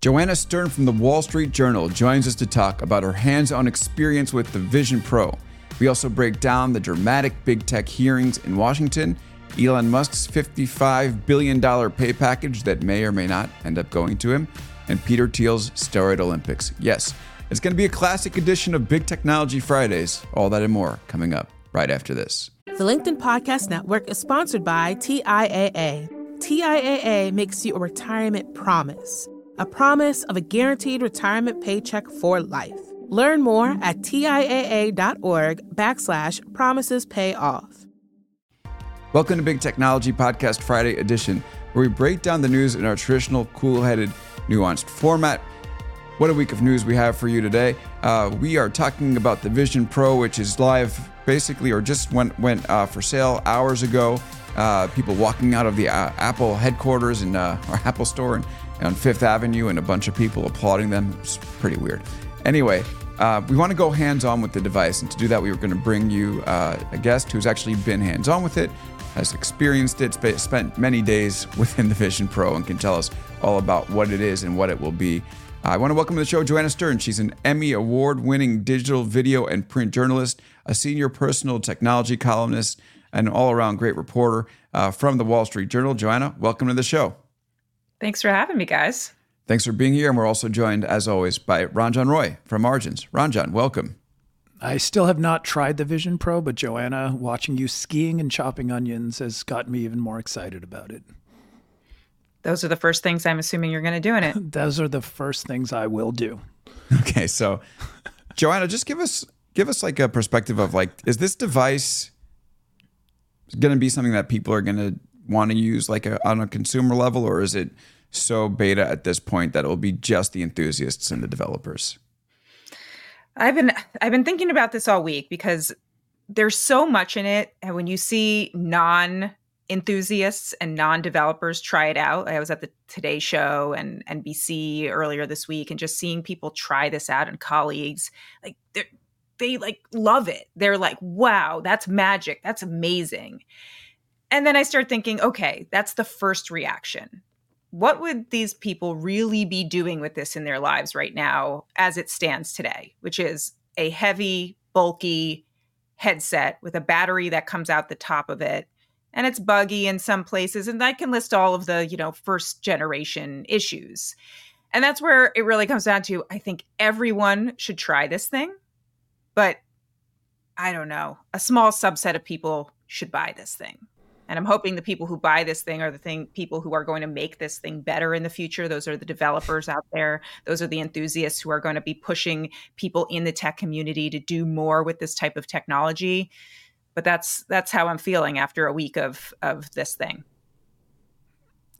Joanna Stern from the Wall Street Journal joins us to talk about her hands on experience with the Vision Pro. We also break down the dramatic big tech hearings in Washington, Elon Musk's $55 billion pay package that may or may not end up going to him, and Peter Thiel's Steroid Olympics. Yes, it's going to be a classic edition of Big Technology Fridays. All that and more coming up right after this. The LinkedIn Podcast Network is sponsored by TIAA. TIAA makes you a retirement promise a promise of a guaranteed retirement paycheck for life. Learn more at TIAA.org backslash promises pay off. Welcome to Big Technology Podcast Friday edition, where we break down the news in our traditional, cool headed, nuanced format. What a week of news we have for you today. Uh, we are talking about the Vision Pro, which is live basically or just went, went uh, for sale hours ago. Uh, people walking out of the uh, Apple headquarters and uh, our Apple store and on Fifth Avenue and a bunch of people applauding them. It's pretty weird. Anyway, uh, we want to go hands on with the device, and to do that, we were going to bring you uh, a guest who's actually been hands on with it, has experienced it, sp- spent many days within the Vision Pro, and can tell us all about what it is and what it will be. I want to welcome to the show Joanna Stern. She's an Emmy Award winning digital, video, and print journalist, a senior personal technology columnist, and an all around great reporter uh, from the Wall Street Journal. Joanna, welcome to the show. Thanks for having me, guys. Thanks for being here. And we're also joined, as always, by Ranjan Roy from Margins. Ranjan, welcome. I still have not tried the Vision Pro, but Joanna, watching you skiing and chopping onions has gotten me even more excited about it. Those are the first things I'm assuming you're going to do in it. Those are the first things I will do. Okay, so Joanna, just give us give us like a perspective of like, is this device going to be something that people are going to want to use like a, on a consumer level, or is it so beta at this point that it will be just the enthusiasts and the developers? I've been I've been thinking about this all week because there's so much in it, and when you see non enthusiasts and non-developers try it out. I was at the Today Show and NBC earlier this week, and just seeing people try this out and colleagues like they they like love it. They're like, "Wow, that's magic! That's amazing!" And then I start thinking, okay, that's the first reaction. What would these people really be doing with this in their lives right now as it stands today, which is a heavy, bulky headset with a battery that comes out the top of it and it's buggy in some places and I can list all of the, you know, first generation issues. And that's where it really comes down to I think everyone should try this thing, but I don't know, a small subset of people should buy this thing and i'm hoping the people who buy this thing are the thing people who are going to make this thing better in the future. Those are the developers out there. Those are the enthusiasts who are going to be pushing people in the tech community to do more with this type of technology. But that's that's how i'm feeling after a week of of this thing.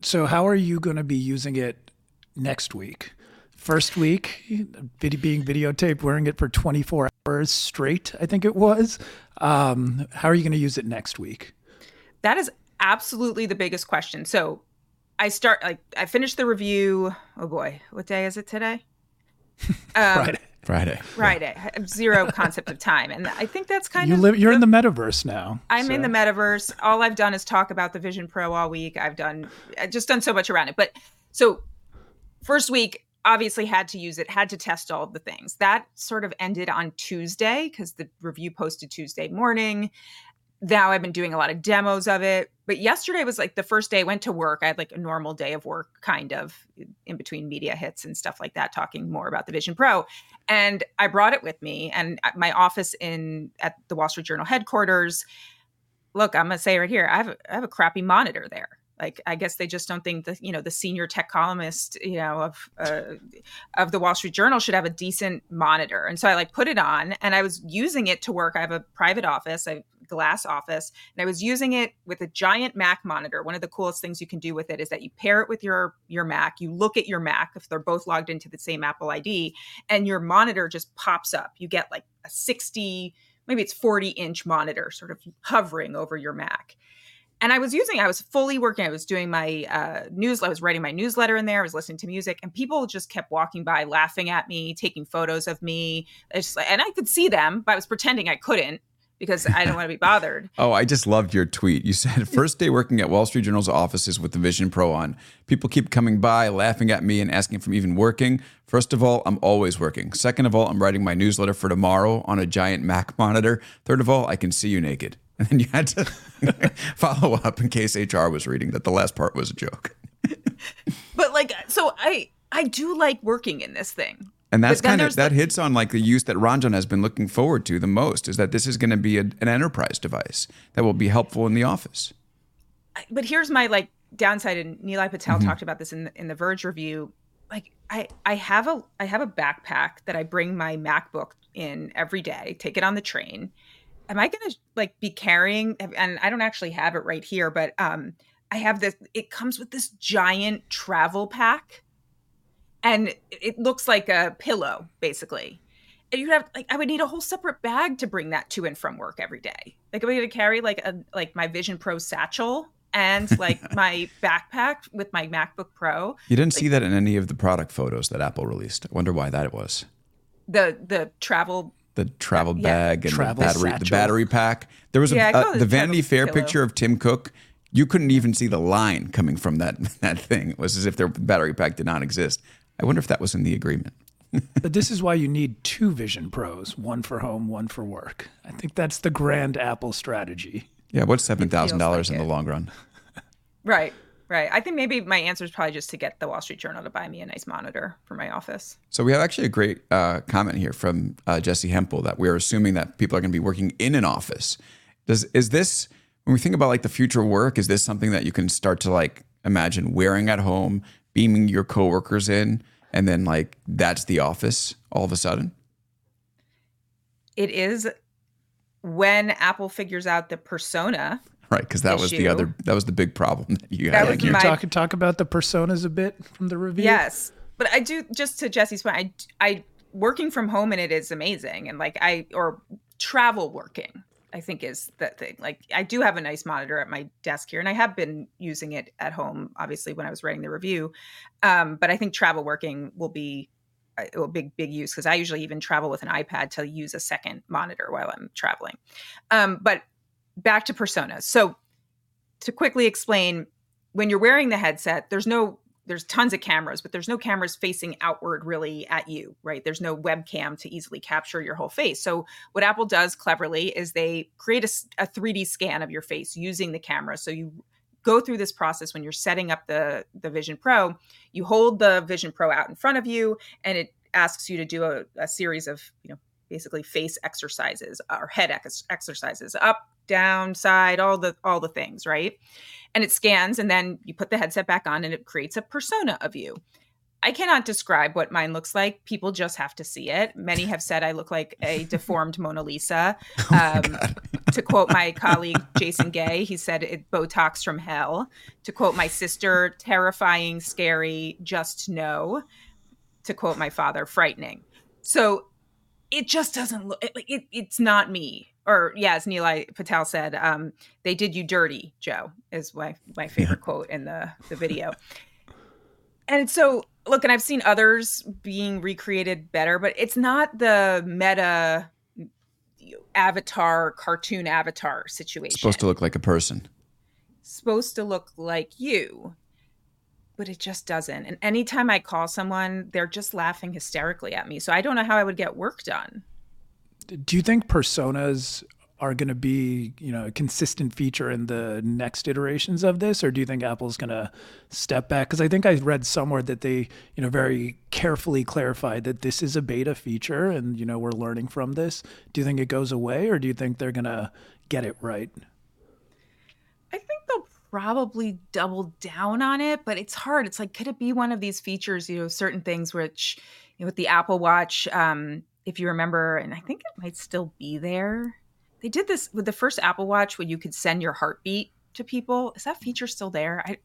So how are you going to be using it next week? First week being videotaped wearing it for 24 hours straight i think it was. Um, how are you going to use it next week that is absolutely the biggest question. So I start like I finished the review. Oh boy, what day is it today? Um, Friday. Friday. Friday. Zero concept of time, and I think that's kind you of. Live, you're the, in the metaverse now. I'm so. in the metaverse. All I've done is talk about the Vision Pro all week. I've done, I've just done so much around it. But so, first week, obviously had to use it, had to test all of the things. That sort of ended on Tuesday because the review posted Tuesday morning now I've been doing a lot of demos of it. But yesterday was like the first day I went to work. I had like a normal day of work, kind of in between media hits and stuff like that, talking more about the Vision Pro. And I brought it with me. And my office in at the Wall Street Journal headquarters. Look, I'm gonna say right here, I have a, I have a crappy monitor there. Like I guess they just don't think that you know the senior tech columnist you know of uh, of the Wall Street Journal should have a decent monitor. And so I like put it on, and I was using it to work. I have a private office. I glass office and i was using it with a giant mac monitor one of the coolest things you can do with it is that you pair it with your your mac you look at your mac if they're both logged into the same apple id and your monitor just pops up you get like a 60 maybe it's 40 inch monitor sort of hovering over your mac and I was using, I was fully working. I was doing my uh, news. I was writing my newsletter in there. I was listening to music, and people just kept walking by, laughing at me, taking photos of me. Just, and I could see them, but I was pretending I couldn't because I don't want to be bothered. Oh, I just loved your tweet. You said, first day working at Wall Street Journal's offices with the Vision Pro on. People keep coming by, laughing at me, and asking if I'm even working. First of all, I'm always working. Second of all, I'm writing my newsletter for tomorrow on a giant Mac monitor. Third of all, I can see you naked. And then you had to follow up in case HR was reading that the last part was a joke. but like, so I I do like working in this thing. And that's kind of that the, hits on like the use that Ranjan has been looking forward to the most is that this is going to be a, an enterprise device that will be helpful in the office. But here's my like downside, and Nilay Patel mm-hmm. talked about this in the, in the Verge review. Like I I have a I have a backpack that I bring my MacBook in every day, take it on the train. Am I going to like be carrying? And I don't actually have it right here, but um, I have this. It comes with this giant travel pack and it looks like a pillow basically and you have like i would need a whole separate bag to bring that to and from work every day like i'm going to carry like a like my vision pro satchel and like my backpack with my macbook pro you didn't like, see that in any of the product photos that apple released i wonder why that was the the travel the travel bag and travel the battery satchel. the battery pack there was yeah, a, uh, the vanity fair pillow. picture of tim cook you couldn't even see the line coming from that that thing. It was as if their battery pack did not exist. I wonder if that was in the agreement. but this is why you need two Vision Pros, one for home, one for work. I think that's the grand Apple strategy. Yeah, what's seven thousand dollars in the long run? right, right. I think maybe my answer is probably just to get the Wall Street Journal to buy me a nice monitor for my office. So we have actually a great uh, comment here from uh, Jessi Hempel that we're assuming that people are going to be working in an office. Does is this when we think about like the future work? Is this something that you can start to like imagine wearing at home? beaming your coworkers in and then like that's the office all of a sudden? It is when Apple figures out the persona. Right, because that issue. was the other that was the big problem that you that had. Can you my, talk talk about the personas a bit from the review? Yes, but I do just to Jessi's point. I I working from home and it is amazing, and like I or travel working I think is the thing. Like I do have a nice monitor at my desk here, and I have been using it at home, obviously when I was writing the review. Um, but I think travel working will be a, a big big use because I usually even travel with an iPad to use a second monitor while I'm traveling. Um, but back to personas. So to quickly explain, when you're wearing the headset, there's no there's tons of cameras, but there's no cameras facing outward really at you, right? There's no webcam to easily capture your whole face. So what Apple does cleverly is they create a, a 3D scan of your face using the camera. So you go through this process when you're setting up the the Vision Pro. You hold the Vision Pro out in front of you, and it asks you to do a, a series of you know basically face exercises or head ex- exercises up down side all the all the things right and it scans and then you put the headset back on and it creates a persona of you I cannot describe what mine looks like. People just have to see it. Many have said I look like a deformed Mona Lisa. Oh um, to quote my colleague Jason Gay, he said it Botox from hell. To quote my sister, terrifying, scary, just no. To quote my father, frightening. So it just doesn't look. It, it, it's not me or yeah, as Nilay Patel said, um, they did you dirty, Joe, is my my favorite quote in the the video. And so, look, and I've seen others being recreated better, but it's not the meta avatar cartoon avatar situation. It's supposed to look like a person. supposed to look like you, but it just doesn't. And anytime I call someone, they're just laughing hysterically at me. So I don't know how I would get work done do you think personas are going to be you know a consistent feature in the next iterations of this or do you think apple's going to step back because i think i read somewhere that they you know very carefully clarified that this is a beta feature and you know we're learning from this do you think it goes away or do you think they're going to get it right probably double down on it but it's hard it's like could it be one of these features you know certain things which you know with the apple watch um if you remember, and I think it might still be there. They did this with the first Apple Watch when you could send your heartbeat to people. Is that feature still there? I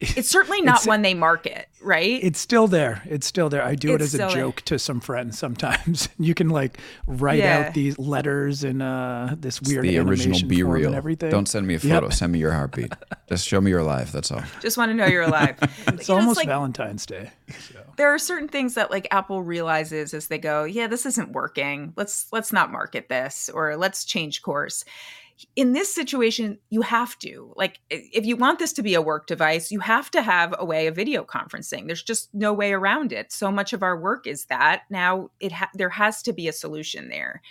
it's certainly not one they market, right? It's still there. It's still there. I do It's it as a still there. joke to some friends sometimes. you can like write Yeah. out these letters in uh, this weird the original animation be form real. and everything. Don't send me a Yep. photo. Send me your heartbeat. Just show me you're alive. That's all. Just want to know you're alive. It's You know, almost like, Valentine's Day. So. there are certain things that like Apple realizes as they go, yeah, this isn't working. Let's let's not market this or let's change course. In this situation, you have to. Like if you want this to be a work device, you have to have a way of video conferencing. There's just no way around it. So much of our work is that. Now it ha- there has to be a solution there.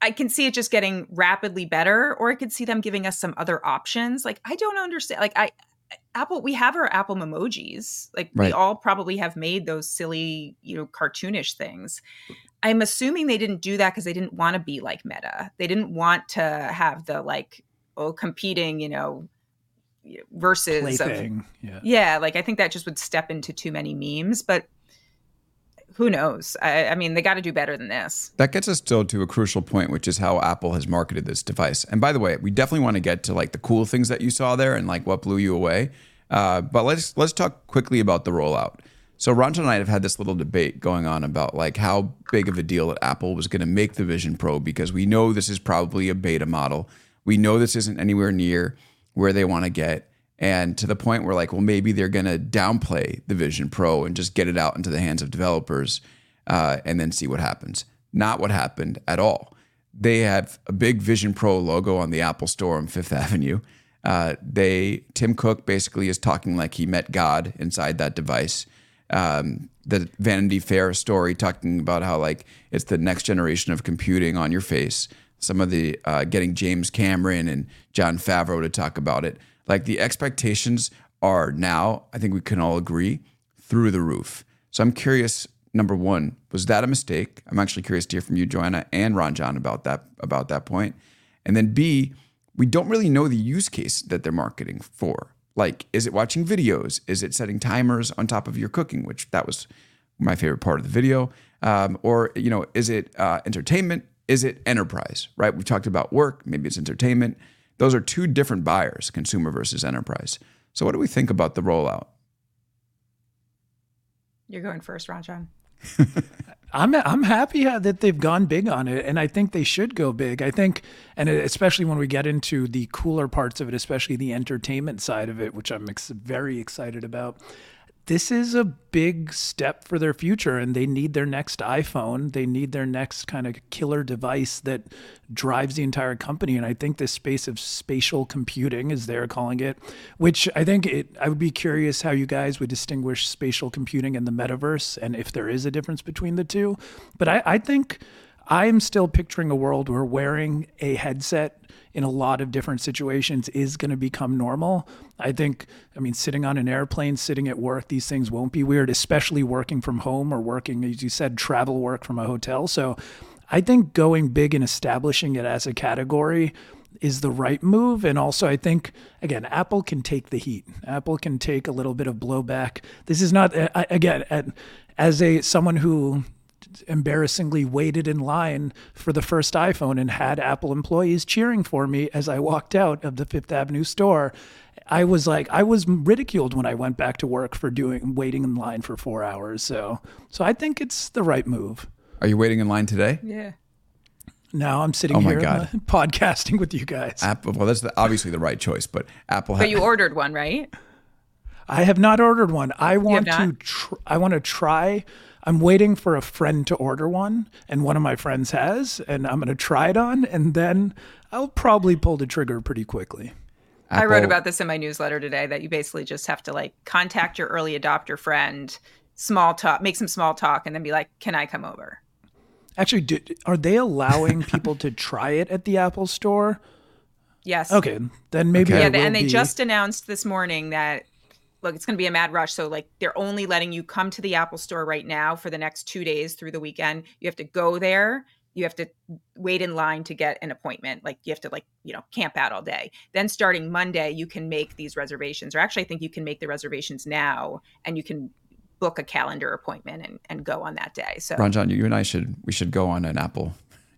I can see it just getting rapidly better or I could see them giving us some other options. Like I don't understand like I Apple, we have our Apple emojis. Like Right. we all probably have made those silly, you know, cartoonish things. I'm assuming they didn't do that because they didn't want to be like Meta. They didn't want to have the like oh competing, you know, versus of, Yeah. yeah. Like I think that just would step into too many memes. But who knows? I, I mean, they got to do better than this. That gets us still to a crucial point, which is how Apple has marketed this device. And by the way, we definitely want to get to like the cool things that you saw there and like what blew you away. Uh, but let's let's talk quickly about the rollout. So Ranjan and I have had this little debate going on about like how big of a deal that Apple was going to make the Vision Pro because we know this is probably a beta model. We know this isn't anywhere near where they want to get. And to the point where like, well, maybe they're going to downplay the Vision Pro and just get it out into the hands of developers uh, and then see what happens. Not what happened at all. They have a big Vision Pro logo on the Apple Store on Fifth Avenue. Uh, they Tim Cook basically is talking like he met God inside that device. Um, the Vanity Fair story talking about how like it's the next generation of computing on your face. Some of the uh, getting James Cameron and Jon Favreau to talk about it. Like the expectations are now, I think we can all agree, through the roof. So I'm curious. Number one, was that a mistake? I'm actually curious to hear from you, Joanna and Ranjan, about that about that point. And then B, we don't really know the use case that they're marketing for. Like, is it watching videos? Is it setting timers on top of your cooking? Which that was my favorite part of the video. Um, or you know, is it uh, entertainment? Is it enterprise? Right? We've talked about work. Maybe it's entertainment. Those are two different buyers: consumer versus enterprise. So, what do we think about the rollout? You're going first, Ranjan. I'm I'm happy uh, that they've gone big on it, and I think they should go big. I think, and especially when we get into the cooler parts of it, especially the entertainment side of it, which I'm ex- very excited about. This is a big step for their future, and they need their next iPhone. They need their next kind of killer device that drives the entire company. And I think this space of spatial computing, as they're calling it, which I think it, I would be curious how you guys would distinguish spatial computing and the metaverse, and if there is a difference between the two. But I, I think I'm still picturing a world where wearing a headset in a lot of different situations is going to become normal. I think, I mean, sitting on an airplane, sitting at work, these things won't be weird, especially working from home or working, as you said, travel work from a hotel. So I think going big and establishing it as a category is the right move. And also, I think, again, Apple can take the heat. Apple can take a little bit of blowback. This is not, again, as a someone who embarrassingly waited in line for the first iPhone and had Apple employees cheering for me as I walked out of the Fifth Avenue store. I was like, I was ridiculed when I went back to work for doing waiting in line for four hours. So, so I think it's the right move. Are you waiting in line today? Yeah. Now I'm sitting Oh my here God. podcasting with you guys. Apple. Well, that's the, obviously the right choice, but Apple. But you ordered one, right? I have not ordered one. I want to. Tr- I want to try. I'm waiting for a friend to order one, and one of my friends has, and I'm going to try it on, and then I'll probably pull the trigger pretty quickly. I wrote about this in my newsletter today that you basically just have to like contact your early adopter friend, small talk, make some small talk, and then be like, "Can I come over?" Actually, do, are they allowing people to try it at the Apple Store? Yes. Okay, then maybe Okay. Yeah, will and they be- just announced this morning that look, it's going to be a mad rush. So like they're only letting you come to the Apple Store right now for the next two days through the weekend. You have to go there. You have to wait in line to get an appointment. Like you have to like you know camp out all day. Then starting Monday, you can make these reservations. Or actually, I think you can make the reservations now, and you can book a calendar appointment and, and go on that day. So Ranjan, you and I should we should go on an Apple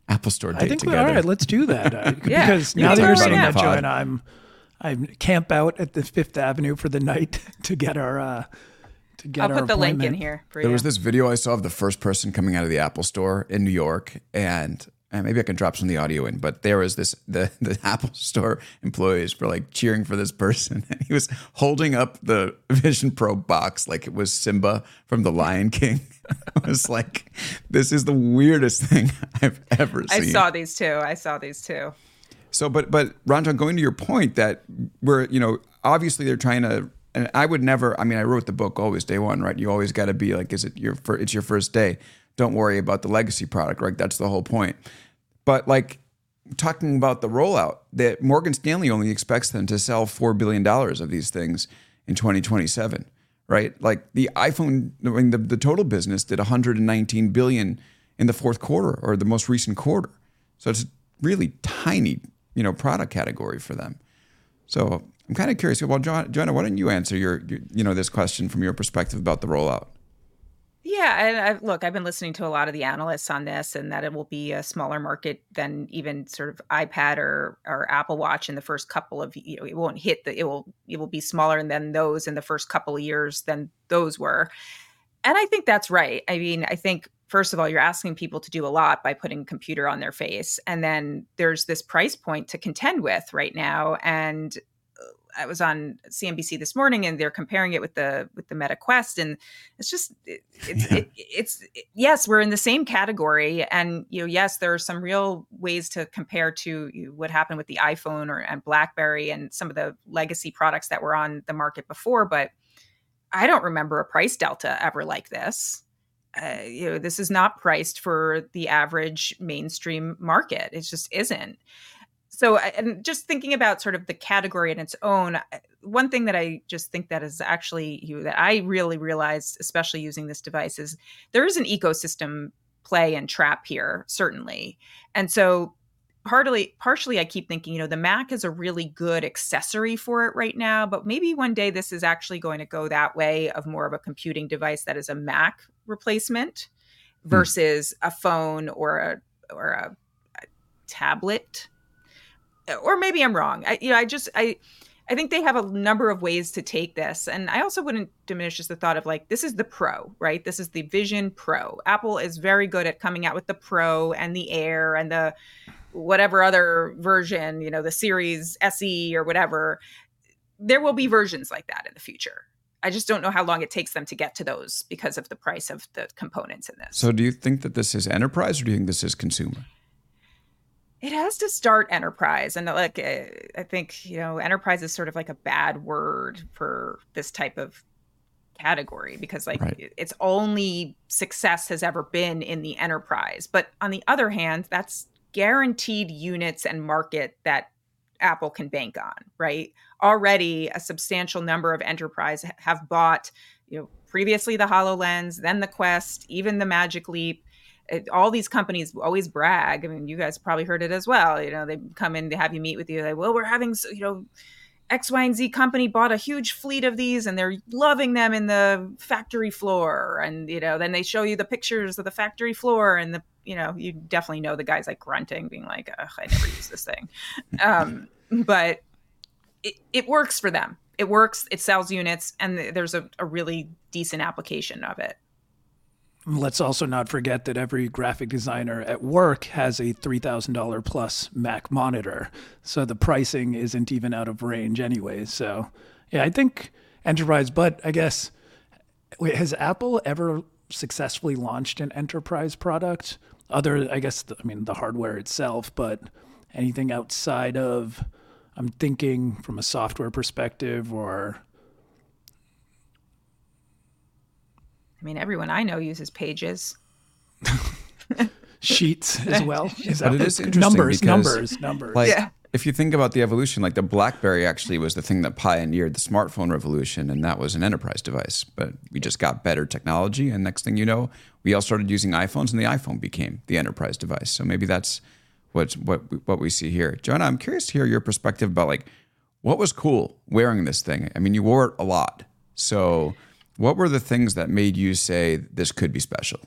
Apple Store date I think we, together. all right. Let's do that uh, Yeah, because we now that you're saying that, now. Joanna, I'm I camp out at the Fifth Avenue for the night to get our uh, to get I'll our put the link in here for There you. was this video I saw of the first person coming out of the Apple store in New York, and, and maybe I can drop some of the audio in, but there was this the the Apple store employees were like cheering for this person, and he was holding up the Vision Pro box like it was Simba from The Lion King. I was like, this is the weirdest thing I've ever seen. I saw these too. I saw these too. So, but but Ranjan, going to your point that we're you know obviously they're trying to, and I would never. I mean, I wrote the book always day one, right? You always got to be like, is it your fir- it's your first day? Don't worry about the legacy product, right? That's the whole point. But like talking about the rollout, that Morgan Stanley only expects them to sell four billion dollars of these things in 2027, right? Like the iPhone, I mean, the, the total business did 119 billion in the fourth quarter or the most recent quarter. So it's really tiny, you know, product category for them. So I'm kind of curious. Well, John, Joanna, why don't you answer your, your, you know, this question from your perspective about the rollout? Yeah, and I, look, I've been listening to a lot of the analysts on this, and that it will be a smaller market than even sort of iPad or or Apple Watch in the first couple of you know it won't hit the it will it will be smaller than those in the first couple of years than those were, and I think that's right. I mean, I think first of all, you're asking people to do a lot by putting a computer on their face, and then there's this price point to contend with right now, and uh, I was on CNBC this morning, and they're comparing it with the with the Meta Quest, and it's just it, it's Yeah. it, it's yes, we're in the same category, and you know, yes, there are some real ways to compare to you know, what happened with the iPhone or and BlackBerry and some of the legacy products that were on the market before, but I don't remember a price delta ever like this. Uh, you know, this is not priced for the average mainstream market. It just isn't so and just thinking about sort of the category in its own one thing that i just think that is actually you that i really realized especially using this device is there is an ecosystem play and trap here certainly and so partly partially i keep thinking you know the mac is a really good accessory for it right now but maybe one day this is actually going to go that way of more of a computing device that is a mac replacement hmm. versus a phone or a or a, a tablet uh, or maybe I'm wrong. I, you know, I just I I think they have a number of ways to take this, and I also wouldn't diminish just the thought of like this is the Pro, right? This is the Vision Pro. Apple is very good at coming out with the Pro and the Air and the whatever other version, you know, the Series SE or whatever. There will be versions like that in the future. I just don't know how long it takes them to get to those because of the price of the components in this. So do you think that this is enterprise or do you think this is consumer? it has to start enterprise and like uh, i think you know enterprise is sort of like a bad word for this type of category because like Right. its only success has ever been in the enterprise but on the other hand that's guaranteed units and market that apple can bank on right already a substantial number of enterprise have bought you know previously the hololens then the quest even the magic leap it, all these companies always brag. I mean, you guys probably heard it as well. You know, they come in to have you meet with you. Like, well, we're having, you know, X, Y, and Z company bought a huge fleet of these, and they're loving them in the factory floor. And you know, then they show you the pictures of the factory floor, and the, you know, you definitely know the guys like grunting, being like, I never use this thing. Um, but it, it works for them. It works. It sells units, and th- there's a, a really decent application of it. Let's also not forget that every graphic designer at work has a $3,000 plus Mac monitor. So the pricing isn't even out of range anyway. So, yeah, I think enterprise, but I guess, wait, has Apple ever successfully launched an enterprise product? Other, I guess, the, I mean, the hardware itself, but anything outside of, I'm thinking from a software perspective or I mean, everyone I know uses Pages. sheets as well. Is But it that- is interesting numbers, because, numbers, numbers. Like, Yeah. If you think about the evolution, like the BlackBerry actually was the thing that pioneered the smartphone revolution, and that was an enterprise device. But we just got better technology, and next thing you know, we all started using iPhones, and the iPhone became the enterprise device. So maybe that's what we- what we see here. Joanna, I'm curious to hear your perspective about like what was cool wearing this thing. I mean, you wore it a lot. So, what were the things that made you say this could be special?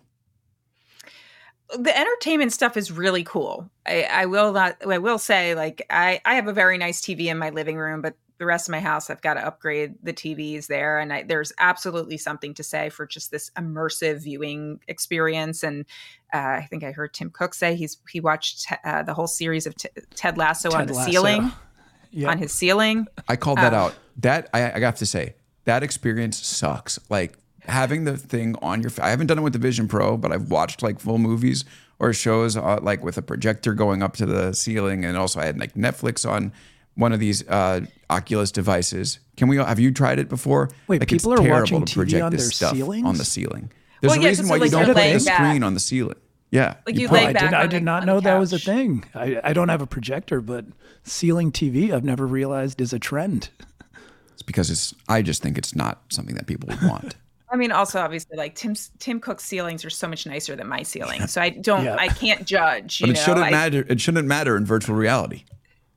The entertainment stuff is really cool. I, I will not. I will say, like, I I have a very nice TV in my living room, but the rest of my house, I've got to upgrade the TVs there. And I, there's absolutely something to say for just this immersive viewing experience. And uh, I think I heard Tim Cook say he's he watched uh, the whole series of t- Ted Lasso Ted on the Lasso. ceiling, yep. on his ceiling. I called that um, out. That I, I have to say that experience sucks. Like having the thing on your. I haven't done it with the Vision Pro, but I've watched like full movies or shows uh, like with a projector going up to the ceiling, and also I had like Netflix on one of these uh, Oculus devices. Can we? Have you tried it before? Wait, like people are watching TV on their ceilings on the ceiling. There's well, a yeah, reason why like you don't put the back. screen on the ceiling. Yeah, like you, you lay back. I did, I did not know that was a thing. I, I don't have a projector, but ceiling TV I've never realized is a trend. It's because it's. I just think it's not something that people would want. I mean, also obviously, like Tim's Tim Cook's ceilings are so much nicer than my ceiling, so I don't, yeah. I can't judge. but it know? shouldn't I, matter. It shouldn't matter in virtual reality.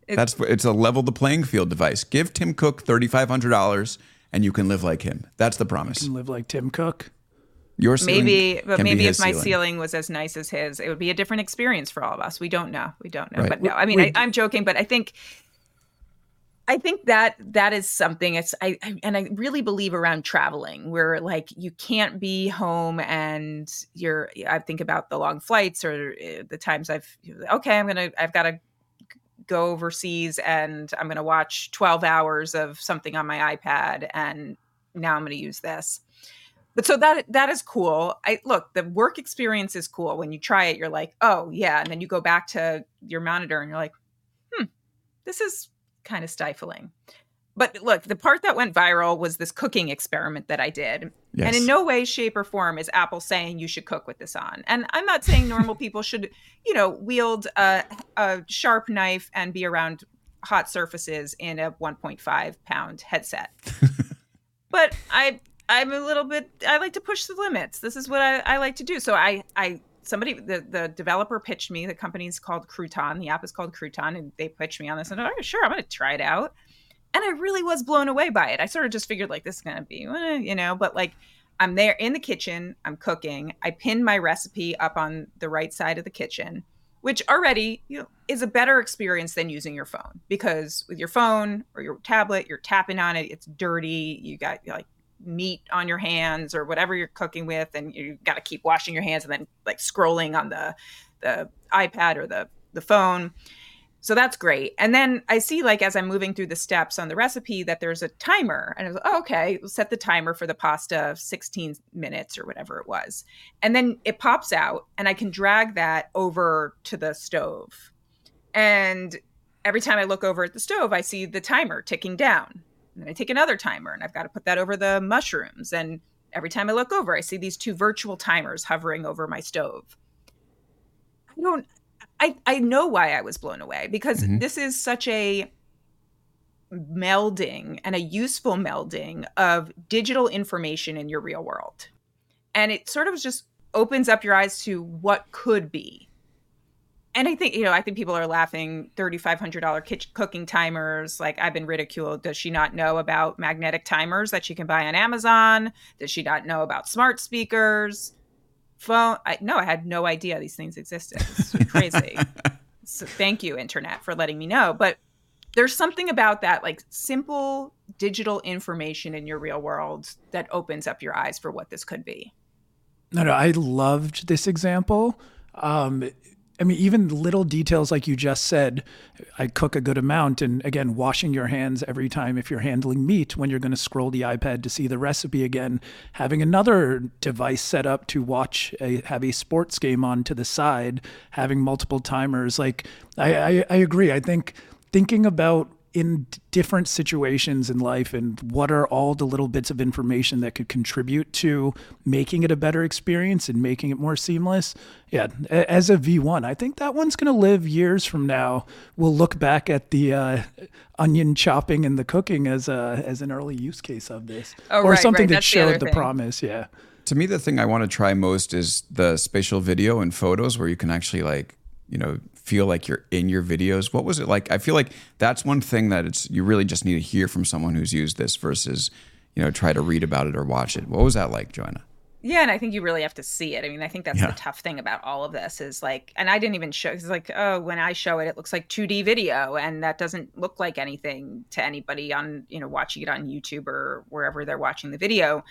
It, That's it's a level the playing field device. Give Tim Cook thirty five hundred dollars, and you can live like him. That's the promise. You can live like Tim Cook. Your maybe, but maybe if my ceiling. ceiling was as nice as his, it would be a different experience for all of us. We don't know. We don't know. Right. But no, I mean, I, I'm joking, but I think I think that that is something it's I, I, and I really believe around traveling where like you can't be home and you're I think about the long flights or eh, the times I've okay I'm going to I've got to go overseas and I'm going to watch 12 hours of something on my iPad and now I'm going to use this. But so that that is cool. I look, the work experience is cool. When you try it, you're like, "Oh, yeah." And then you go back to your monitor and you're like, "Hmm. This is kind of stifling." But look, the part that went viral was this cooking experiment that I did. Yes. And in no way, shape, or form is Apple saying you should cook with this on. And I'm not saying normal people should, you know, wield a, a sharp knife and be around hot surfaces in a 1.5 pound headset. but I I'm a little bit I like to push the limits. This is what I, I like to do. So I I somebody the, the developer pitched me the company's called crouton the app is called crouton and they pitched me on this and oh sure i'm going to try it out and I really was blown away by it. I sort of just figured like this is gonna be, eh, you know, but like I'm there in the kitchen, I'm cooking. I pinned my recipe up on the right side of the kitchen, which already you know, is a better experience than using your phone because with your phone or your tablet, you're tapping on it, it's dirty. You got like meat on your hands or whatever you're cooking with, and you got to keep washing your hands and then like scrolling on the the iPad or the the phone. So that's great. And then I see, like, as I'm moving through the steps on the recipe, that there's a timer. And I was like, oh, okay, we'll set the timer for the pasta 16 minutes or whatever it was. And then it pops out, and I can drag that over to the stove. And every time I look over at the stove, I see the timer ticking down. And then I take another timer, and I've got to put that over the mushrooms. And every time I look over, I see these two virtual timers hovering over my stove. I don't I I know why I was blown away because mm-hmm. this is such a melding and a useful melding of digital information in your real world. And it sort of just opens up your eyes to what could be. And I think, you know, I think people are laughing $3,500 kitchen cooking timers. Like I've been ridiculed. Does she not know about magnetic timers that she can buy on Amazon? Does she not know about smart speakers? phone. I, no, I had no idea these things existed. It's crazy. so thank you, internet, for letting me know. But there's something about that, like simple digital information in your real world that opens up your eyes for what this could be. No, no, I loved this example. Um, I mean, even little details like you just said, I cook a good amount. And again, washing your hands every time if you're handling meat when you're going to scroll the iPad to see the recipe again, having another device set up to watch a, have a sports game on to the side, having multiple timers. Like, I, I, I agree. I think thinking about in different situations in life and what are all the little bits of information that could contribute to making it a better experience and making it more seamless? Yeah as a v1 i think that one's going to live years from now. We'll look back at the uh, onion chopping and the cooking as a as an early use case of this. Oh, or right, something right. that That's showed the, the promise yeah. To me the thing i want to try most is the spatial video and photos where you can actually like you know feel like you're in your videos? What was it like? I feel like that's one thing that it's you really just need to hear from someone who's used this versus, you know, try to read about it or watch it. What was that like, Joanna? Yeah, and I think you really have to see it. I mean, I think that's Yeah. the tough thing about all of this is like, and I didn't even show. It's like, oh, when I show it, it looks like 2D video, and that doesn't look like anything to anybody on you know watching it on YouTube or wherever they're watching the video.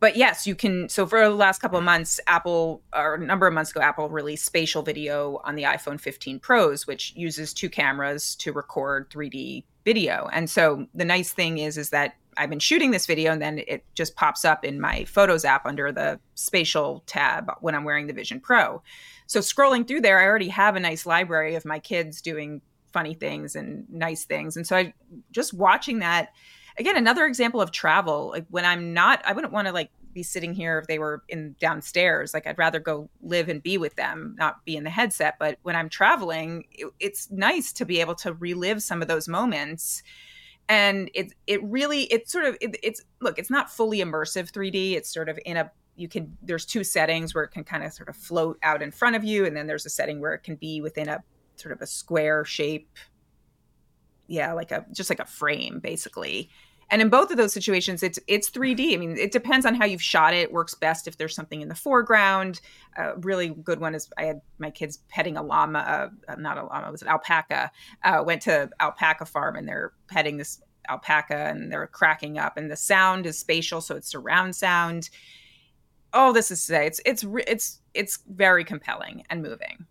But yes, you can. So for the last couple of months, Apple, or a number of months ago, Apple released spatial video on the iPhone 15 Pros, which uses two cameras to record 3D video. And so the nice thing is, is that I've been shooting this video and then it just pops up in my Photos app under the spatial tab when I'm wearing the Vision Pro. So scrolling through there, I already have a nice library of my kids doing funny things and nice things. And so I just watching that again, another example of travel. Like when I'm not, I wouldn't want to like be sitting here if they were in downstairs. Like I'd rather go live and be with them, not be in the headset. But when I'm traveling, it, it's nice to be able to relive some of those moments and it it really it's sort of it, it's look it's not fully immersive 3d it's sort of in a you can there's two settings where it can kind of sort of float out in front of you and then there's a setting where it can be within a sort of a square shape yeah like a just like a frame basically. And in both of those situations it's it's 3d i mean it depends on how you've shot it, it works best if there's something in the foreground. A really good one is i had my kids petting a llama uh, not a llama it was an alpaca? Uh, went to alpaca farm and they're petting this alpaca and they're cracking up and the sound is spatial so it's surround sound. All this is to say it's it's it's it's very compelling and moving.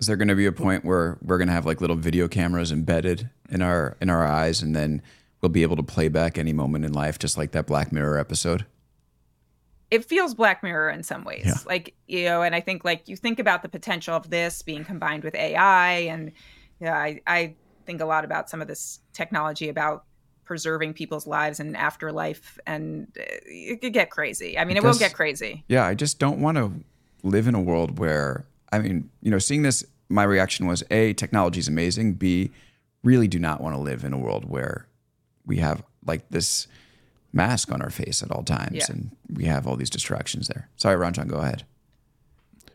Is there going to be a point where we're going to have like little video cameras embedded in our in our eyes, and then we'll be able to play back any moment in life, just like that Black Mirror episode? it feels black mirror in some ways Yeah. like you know and i think like you think about the potential of this being combined with ai and yeah i i think a lot about some of this technology about preserving people's lives and afterlife and it could get crazy i mean it, will get crazy Yeah, I just don't want to live in a world where I mean, you know, seeing this, my reaction was a technology is amazing. B, really do not want to live in a world where we have like this mask on our face at all times, Yeah. and we have all these distractions there. Sorry, Ranjan, go ahead.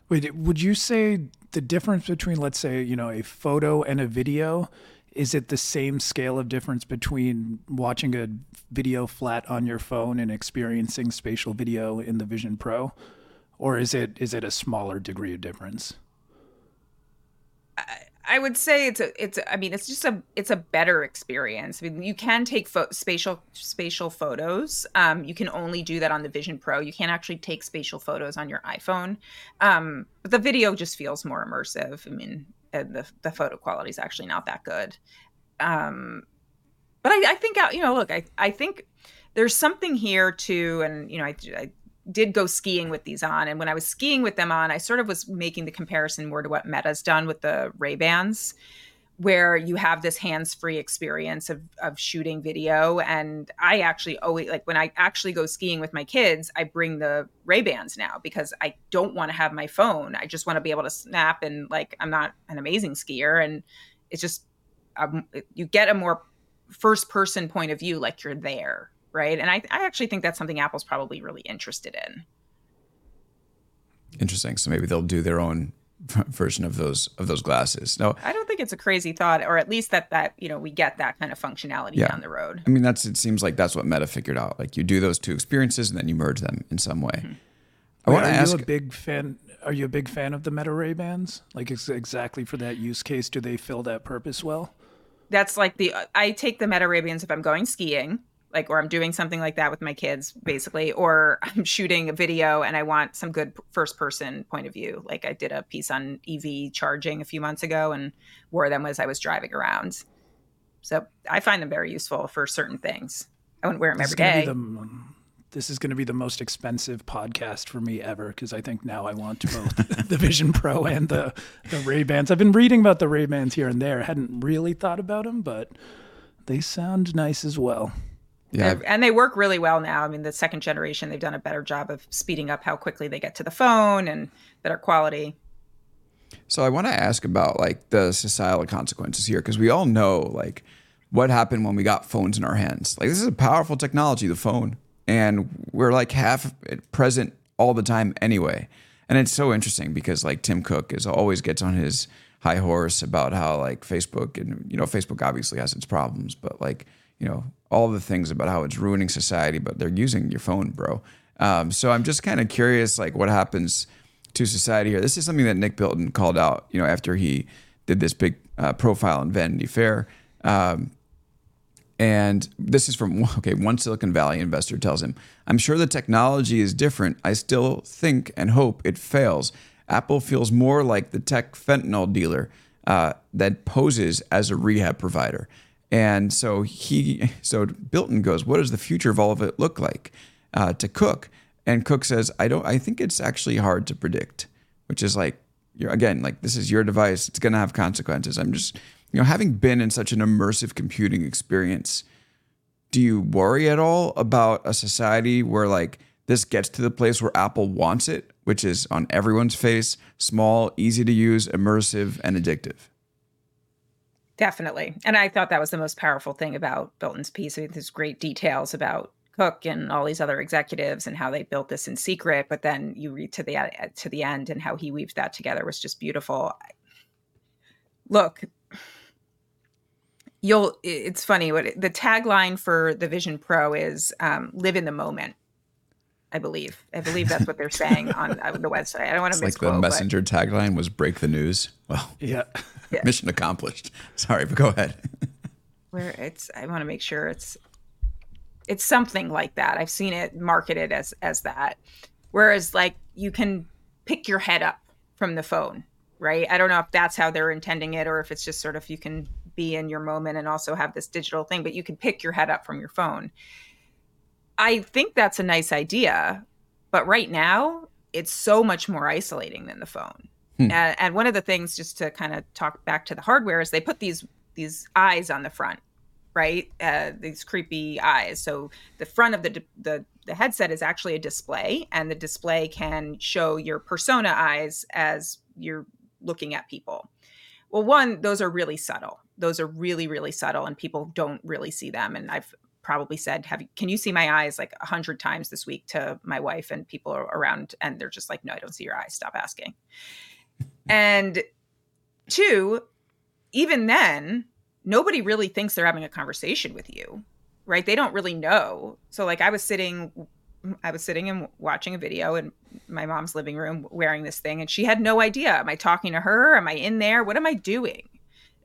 Wait, would you say the difference between, let's say, you know, a photo and a video, is it the same scale of difference between watching a video flat on your phone and experiencing spatial video in the Vision Pro, or is it is it a smaller degree of difference? I would say it's a it's I mean it's just a it's a better experience. I mean you can take pho- spatial spatial photos. Um, you can only do that on the Vision Pro. You can't actually take spatial photos on your iPhone. Um, but the video just feels more immersive. I mean uh, the the photo quality is actually not that good. Um, but I, I think uh, you know look I I think there's something here too, and you know I, I did go skiing with these on and when i was skiing with them on i sort of was making the comparison more to what meta's done with the ray bans where you have this hands-free experience of, of shooting video. And i actually always like when i actually go skiing with my kids i bring the ray bans now because i don't want to have my phone. I just want to be able to snap and like i'm not an amazing skier. And it's just um, you get a more first person point of view like you're there right and I, I actually think that's something apple's probably really interested in Interesting. So maybe they'll do their own version of those of those glasses. No, i don't think it's a crazy thought or at least that that you know we get that kind of functionality Yeah. down the road I mean that's it seems like that's what Meta figured out. Like you do those two experiences and then you merge them in some way. Mm-hmm. I want to ask you a big fan? Are you a big fan of the Meta Ray Bans? Like ex- exactly for that use case, do they fill that purpose well? that's like the I take the Meta Ray Bans if I'm going skiing, like or I'm doing something like that with my kids, basically, or I'm shooting a video and I want some good first person point of view. Like I did a piece on EV charging a few months ago and wore them as I was driving around. So I find them very useful for certain things. I wouldn't wear them This is every gonna the this is going to be the most expensive podcast for me ever because I think now I want both the Vision Pro and the the Ray Bans. I've been reading about the Ray Bans here and there. hadn't really thought about them, but they sound nice as well. Yeah, And- and they work really well now. I mean, the second generation, they've done a better job of speeding up how quickly they get to the phone and better quality. So I want to ask about like the societal consequences here because we all know like what happened when we got phones in our hands. Like this is a powerful technology, the phone, and we're like half present all the time anyway. And it's so interesting because like Tim Cook is always gets on his high horse about how like Facebook and you know Facebook obviously has its problems, but like you know all the things about how it's ruining society, but they're using your phone, bro. Um, so I'm just kind of curious, like what happens to society here. This is something that Nick Bilton called out, you know, after he did this big uh, profile in Vanity Fair. Um, and this is from, okay, one Silicon Valley investor tells him, I'm sure the technology is different. I still think and hope it fails. Apple feels more like the tech fentanyl dealer uh, that poses as a rehab provider. And so he, so Bilton goes, what does the future of all of it look like uh, to Cook? And Cook says, I don't, I think it's actually hard to predict, which is like, you're, again, like this is your device. It's going to have consequences. I'm just, you know, having been in such an immersive computing experience, do you worry at all about a society where like this gets to the place where Apple wants it, which is on everyone's face, small, easy to use, immersive, and addictive? Definitely. And I thought that was the most powerful thing about Bilton's piece. I mean, there's great details about Cook and all these other executives and how they built this in secret. But then you read to the to the end and how he weaved that together was just beautiful. Look, you'll. It's funny. What the tagline for the Vision Pro is: um, "Live in the moment." I believe. I believe that's what they're saying on the website. I don't want to miss like the messenger but... tagline was "Break the news." Well, yeah, yeah. mission accomplished. Sorry, but go ahead. Where it's, I want to make sure it's it's something like that. I've seen it marketed as as that. Whereas like you can pick your head up from the phone, right? I don't know if that's how they're intending it or if it's just sort of you can be in your moment and also have this digital thing, but you can pick your head up from your phone. I think that's a nice idea, but right now it's so much more isolating than the phone. Hmm. And, and one of the things, just to kind of talk back to the hardware, is they put these these eyes on the front right? Uh, these creepy eyes. So the front of the, the the headset is actually a display, and the display can show your persona eyes as you're looking at people. Well, one, those are really subtle. Those are really, really subtle, and people don't really see them. And I've probably said, "Have you, can you see my eyes?" like a hundred times this week to my wife and people around, and they're just like, "No, I don't see your eyes. Stop asking." and two, even then, nobody really thinks they're having a conversation with you right? They don't really know. So like i was sitting i was sitting and watching a video in my mom's living room wearing this thing and she had no idea. Am i talking to her? Am i in there? What am i doing?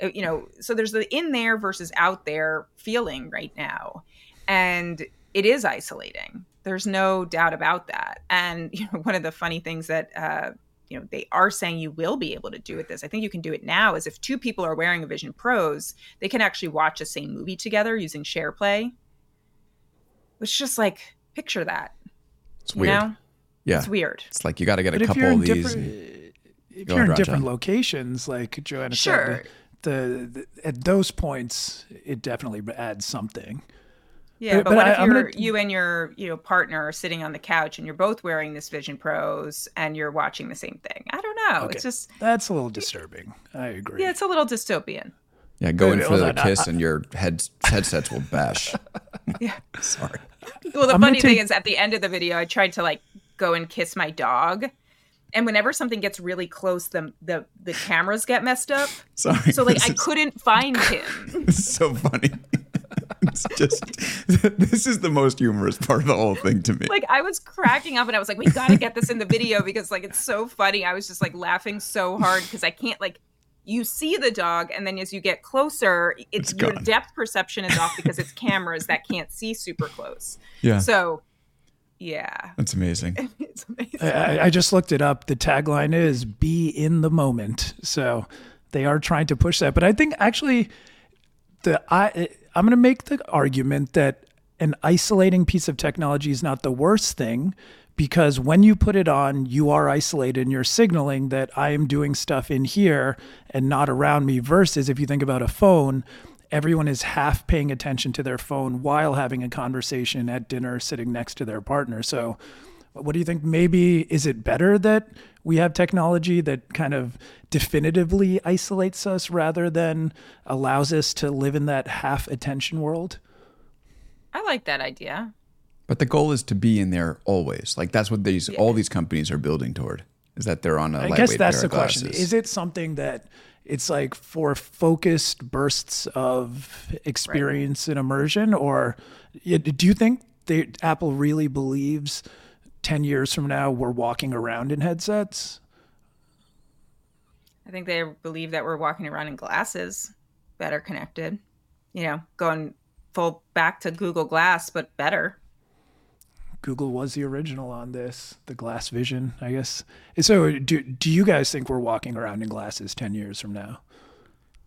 Uh, you know so there's the in there versus out there feeling right now and it is isolating. There's no doubt about that. And you know one of the funny things that uh, you know they are saying you will be able to do with this i think you can do it now is if two people are wearing a vision pros they can actually watch the same movie together using SharePlay. It's just like picture that. It's weird. know? yeah. It's weird. It's like you got to get but a couple of these if you're in different locations like joanna sure. said the, the, at those points it definitely adds something yeah, but, but what I, if you're, gonna... you and your you know partner are sitting on the couch and you're both wearing this Vision Pros and you're watching the same thing? I don't know. Okay. It's just that's a little disturbing. I agree. Yeah, it's a little dystopian. Yeah, go in for the uh, kiss uh, and your head headsets will bash. yeah, sorry. Well, the I'm funny thing is, at the end of the video, I tried to like go and kiss my dog, and whenever something gets really close, the the the cameras get messed up. Sorry. So like I is... couldn't find him. It's so funny it's just this is the most humorous part of the whole thing to me. Like I was cracking up and I was like, we got to get this in the video because like it's so funny. I was just like laughing so hard because I can't like you see the dog and then as you get closer it's, it's your depth perception is off because it's cameras that can't see super close. Yeah. So yeah. That's amazing. it's amazing. I, I just looked it up. The tagline is be in the moment. So they are trying to push that. But I think actually the I I'm going to make the argument that an isolating piece of technology is not the worst thing because when you put it on, you are isolated and you're signaling that I am doing stuff in here and not around me. Versus if you think about a phone, everyone is half paying attention to their phone while having a conversation at dinner sitting next to their partner. So, what do you think? Maybe is it better that we have technology that kind of definitively isolates us rather than allows us to live in that half attention world? I like that idea. But the goal is to be in there always. Like that's what these yeah. all these companies are building toward. Is that they're on a I guess that's the question. Is it something that it's like for focused bursts of experience right. and immersion, or do you think they, Apple really believes 10 years from now we're walking around in headsets? I think they believe that we're walking around in glasses, better connected. You know, going full back to Google Glass, but better. Google was the original on this, the glass vision, I guess. So, do do you guys think we're walking around in glasses ten years from now?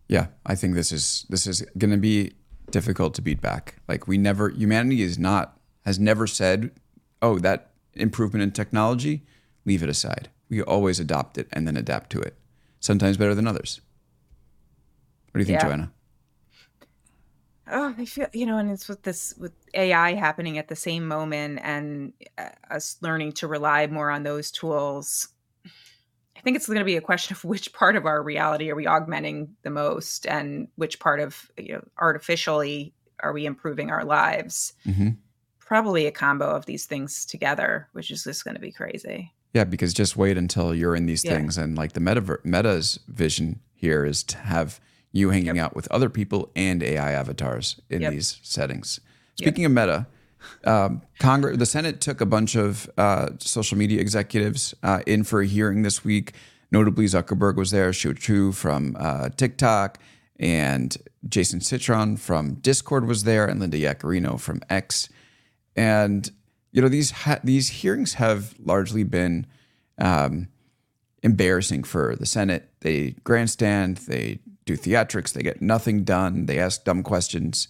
Yeah, I think this is this is going to be difficult to beat back. Like we never, humanity is not has never said, "Oh, that improvement in technology, leave it aside." We always adopt it and then adapt to it. Sometimes better than others. What do you think, yeah. Joanna? Oh, I feel you know, and it's with this with AI happening at the same moment, and uh, us learning to rely more on those tools. I think it's going to be a question of which part of our reality are we augmenting the most, and which part of you know artificially are we improving our lives. Mm-hmm. Probably a combo of these things together, which is just going to be crazy. Yeah, because just wait until you're in these yeah. things, and like the meta Meta's vision here is to have you hanging yep. out with other people and AI avatars in yep. these settings. Speaking yep. of Meta, um, Congress, the Senate took a bunch of uh, social media executives uh, in for a hearing this week. Notably, Zuckerberg was there, Shou Chew from uh, TikTok, and Jason Citron from Discord was there, and Linda Yaccarino from X. And you know these ha- these hearings have largely been um, embarrassing for the Senate. They grandstand, they do theatrics, they get nothing done, they ask dumb questions.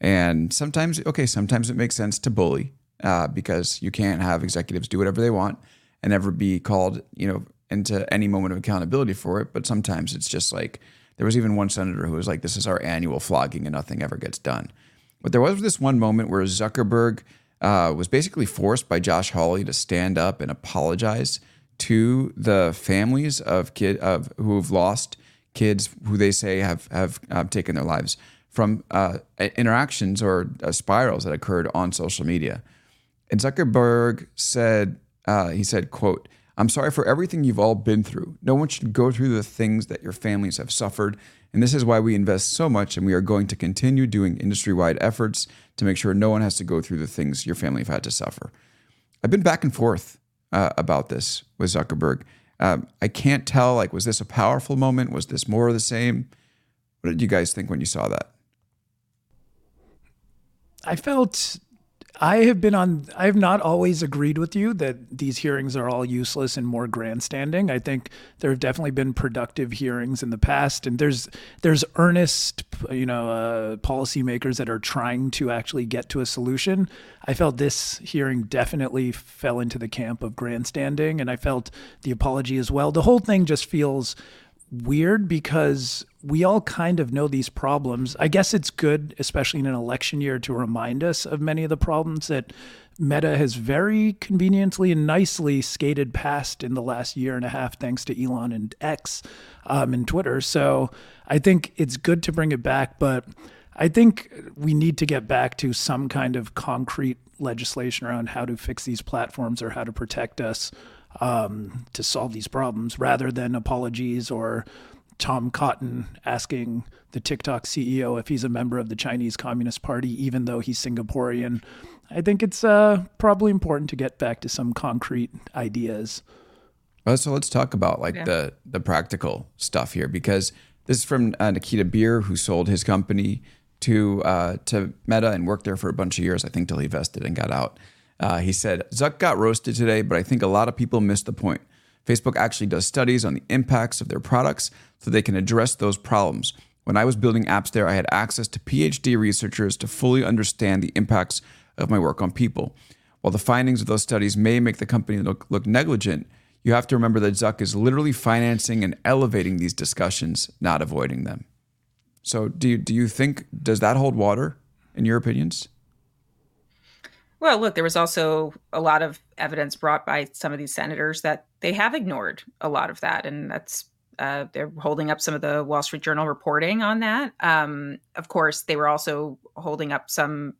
And sometimes, okay, sometimes it makes sense to bully uh, because you can't have executives do whatever they want and never be called, you know, into any moment of accountability for it. But sometimes it's just like there was even one senator who was like, "This is our annual flogging, and nothing ever gets done." But there was this one moment where Zuckerberg uh, was basically forced by Josh Hawley to stand up and apologize to the families of kid of who've lost kids who they say have have uh, taken their lives from uh, interactions or uh, spirals that occurred on social media. And Zuckerberg said, uh, he said, "quote I'm sorry for everything you've all been through. No one should go through the things that your families have suffered." And this is why we invest so much, and we are going to continue doing industry wide efforts to make sure no one has to go through the things your family have had to suffer. I've been back and forth uh, about this with Zuckerberg. Um, I can't tell, like, was this a powerful moment? Was this more of the same? What did you guys think when you saw that? I felt I have been on, I have not always agreed with you that these hearings are all useless and more grandstanding. I think there have definitely been productive hearings in the past, and there's there's earnest, you know, uh, policymakers that are trying to actually get to a solution. I felt this hearing definitely fell into the camp of grandstanding, and I felt the apology as well. The whole thing just feels weird because we all kind of know these problems. I guess it's good, especially in an election year, to remind us of many of the problems that Meta has very conveniently and nicely skated past in the last year and a half, thanks to Elon and X um, and Twitter. So I think it's good to bring it back, but I think we need to get back to some kind of concrete legislation around how to fix these platforms or how to protect us um, to solve these problems rather than apologies or Tom Cotton asking the TikTok CEO if he's a member of the Chinese Communist Party, even though he's Singaporean. I think it's uh, probably important to get back to some concrete ideas. Well, so let's talk about like yeah. the the practical stuff here because this is from uh, Nikita Bier, who sold his company to uh, to Meta and worked there for a bunch of years, I think, till he vested and got out. Uh, he said, Zuck got roasted today, but I think a lot of people missed the point. Facebook actually does studies on the impacts of their products so they can address those problems. When I was building apps there, I had access to PhD researchers to fully understand the impacts of my work on people. While the findings of those studies may make the company look, look negligent, you have to remember that Zuck is literally financing and elevating these discussions, not avoiding them. So, do you, do you think, does that hold water in your opinions? Well, look, there was also a lot of evidence brought by some of these senators that they have ignored a lot of that, and that's uh, they're holding up some of the Wall Street Journal reporting on that. Um, of course, they were also holding up some.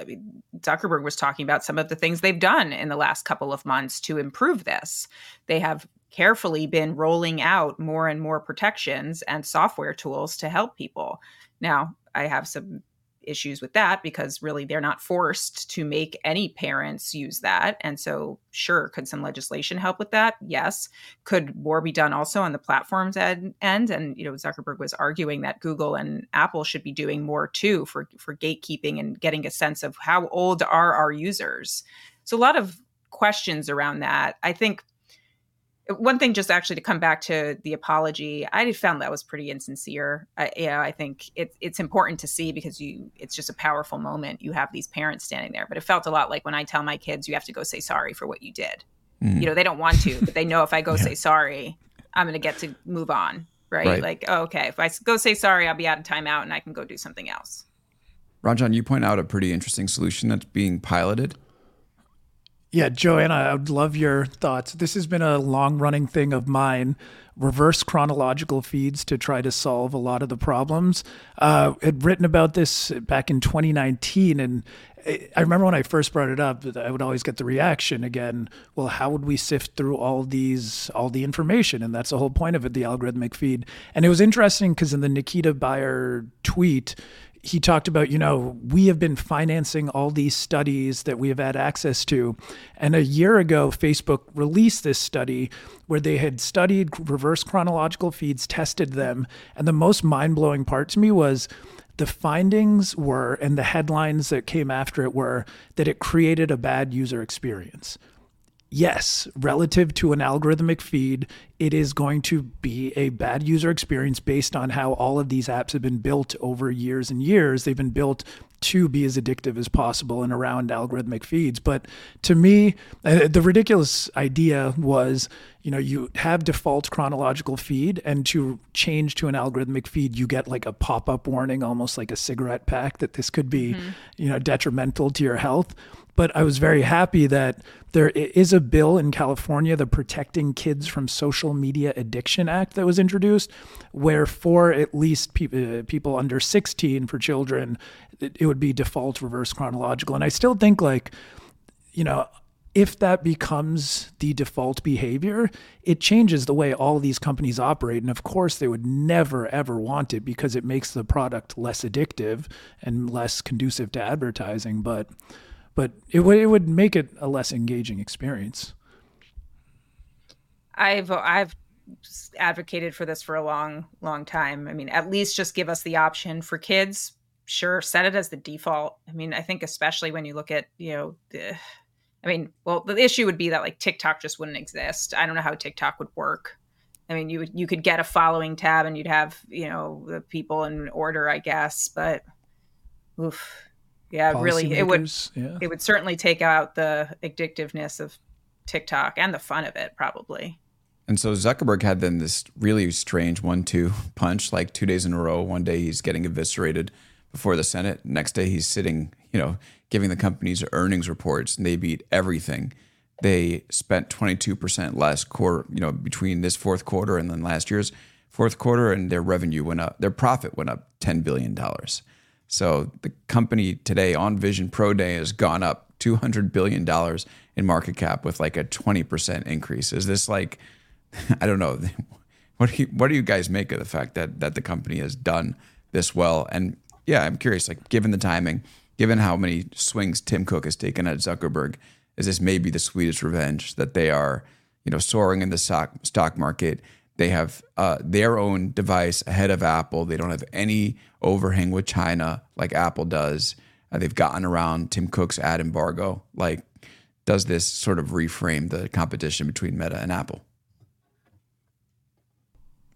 I mean, Zuckerberg was talking about some of the things they've done in the last couple of months to improve this. They have carefully been rolling out more and more protections and software tools to help people. Now, I have some issues with that because really they're not forced to make any parents use that. And so, sure, could some legislation help with that? Yes. Could more be done also on the platforms end? And you know, Zuckerberg was arguing that Google and Apple should be doing more too for for gatekeeping and getting a sense of how old are our users. So a lot of questions around that. I think one thing just actually to come back to the apology i found that was pretty insincere I, yeah i think it, it's important to see because you it's just a powerful moment you have these parents standing there but it felt a lot like when i tell my kids you have to go say sorry for what you did mm. you know they don't want to but they know if i go yeah. say sorry i'm going to get to move on right, right. like oh, okay if i go say sorry i'll be out of timeout and i can go do something else Ranjan, you point out a pretty interesting solution that's being piloted yeah, Joanna, I would love your thoughts. This has been a long running thing of mine. Reverse chronological feeds to try to solve a lot of the problems. Uh, had written about this back in 2019, and I remember when I first brought it up, I would always get the reaction again. Well, how would we sift through all these, all the information? And that's the whole point of it, the algorithmic feed. And it was interesting because in the Nikita Bier tweet, he talked about, you know, we have been financing all these studies that we have had access to. And a year ago, Facebook released this study where they had studied reverse chronological feeds, tested them. And the most mind blowing part to me was the findings were, and the headlines that came after it were, that it created a bad user experience yes, relative to an algorithmic feed, it is going to be a bad user experience based on how all of these apps have been built over years and years. They've been built to be as addictive as possible and around algorithmic feeds. But to me, uh, the ridiculous idea was you know, you have default chronological feed, and to change to an algorithmic feed, you get like a pop up warning, almost like a cigarette pack, that this could be, mm-hmm. you know, detrimental to your health. But I was very happy that there is a bill in California, the Protecting Kids from Social Media Addiction Act, that was introduced, where for at least pe- uh, people under 16 for children, it, would be default reverse chronological. And I still think, like, you know, if that becomes the default behavior, it changes the way all these companies operate. And of course, they would never, ever want it because it makes the product less addictive and less conducive to advertising. But but it would it would make it a less engaging experience. I've I've advocated for this for a long long time. I mean, at least just give us the option for kids. Sure, set it as the default. I mean, I think especially when you look at you know the. I mean, well, the issue would be that like TikTok just wouldn't exist. I don't know how TikTok would work. I mean, you would you could get a following tab and you'd have you know the people in order, I guess. But, oof, yeah, really, it would. Yeah. It would certainly take out the addictiveness of TikTok and the fun of it, probably. And so Zuckerberg had then this really strange one-two punch, like two days in a row. One day he's getting eviscerated before the Senate. Next day he's sitting, you know, giving the companies earnings reports, and they beat everything. They spent 22% less quarter, you know, between this fourth quarter and then last year's fourth quarter, and their revenue went up. Their profit went up 10 billion dollars. So the company today on Vision Pro Day has gone up $200 billion in market cap with like a 20% increase. Is this like, I don't know, what do you, what do you guys make of the fact that, that the company has done this well? And yeah, I'm curious, like given the timing, given how many swings Tim Cook has taken at Zuckerberg, is this maybe the sweetest revenge that they are, you know, soaring in the stock, stock market? They have uh, their own device ahead of Apple. They don't have any overhang with China like Apple does. Uh, they've gotten around Tim Cook's ad embargo. Like, does this sort of reframe the competition between Meta and Apple?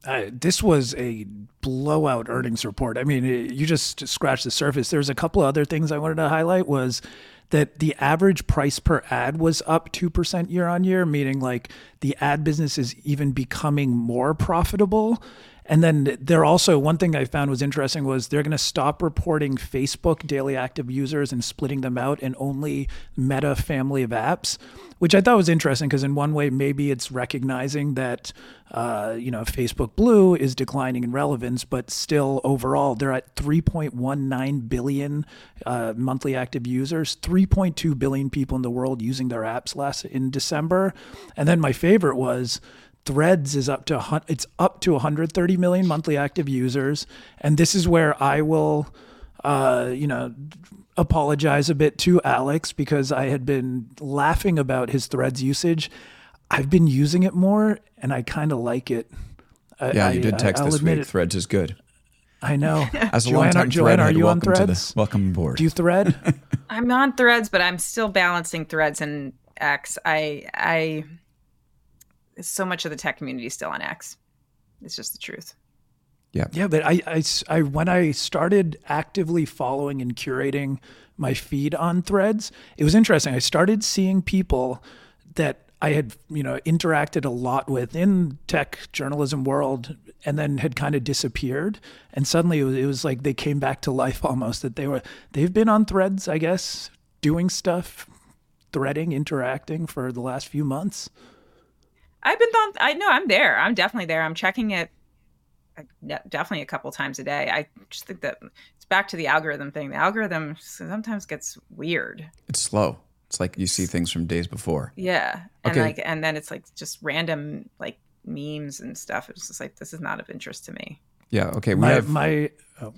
Uh, this was a blowout earnings report. I mean, it, you just scratched the surface. There's a couple other things I wanted to highlight was that the average price per ad was up 2% year on year, meaning like the ad business is even becoming more profitable. And then they're also one thing I found was interesting was they're going to stop reporting Facebook daily active users and splitting them out in only Meta family of apps, which I thought was interesting because in one way maybe it's recognizing that uh, you know Facebook Blue is declining in relevance, but still overall they're at 3.19 billion uh, monthly active users, 3.2 billion people in the world using their apps last in December, and then my favorite was Threads is up to it's up to 130 million monthly active users, and this is where I will uh, you know, apologize a bit to Alex because I had been laughing about his threads usage. I've been using it more and I kind of like it. Yeah, I, you did text I, this week. It. Threads is good. I know. As a long time Joanne, are you on Threads? welcome aboard. Do you thread? I'm on Threads, but I'm still balancing Threads and X. I I so much of the tech community is still on X. It's just the truth. Yeah. Yeah, but I, I, I when I started actively following and curating my feed on Threads, it was interesting. I started seeing people that I had, you know, interacted a lot with in tech journalism world and then had kind of disappeared. And suddenly it was, it was, like they came back to life almost that they were, they've been on threads, I guess, doing stuff, threading, interacting for the last few months. I've been on, I know I'm there. I'm definitely there. I'm checking it uh, definitely a couple times a day. I just think that it's back to the algorithm thing. The algorithm sometimes gets weird. It's slow. It's like you see things from days before. Yeah. And okay. like and then it's like just random like memes and stuff. It's just like this is not of interest to me. Yeah. Okay. We my, have my oh.